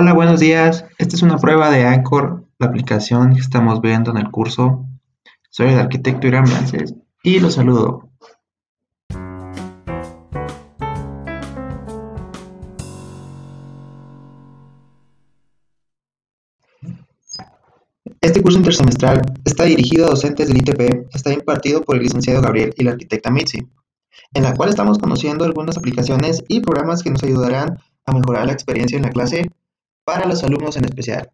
Hola, buenos días. Esta es una prueba de Anchor, la aplicación que estamos viendo en el curso. Soy el arquitecto Irán Blances y los saludo. Este curso intersemestral está dirigido a docentes del ITP, está impartido por el licenciado Gabriel y la arquitecta Mitzi, en la cual estamos conociendo algunas aplicaciones y programas que nos ayudarán a mejorar la experiencia en la clase para los alumnos en especial.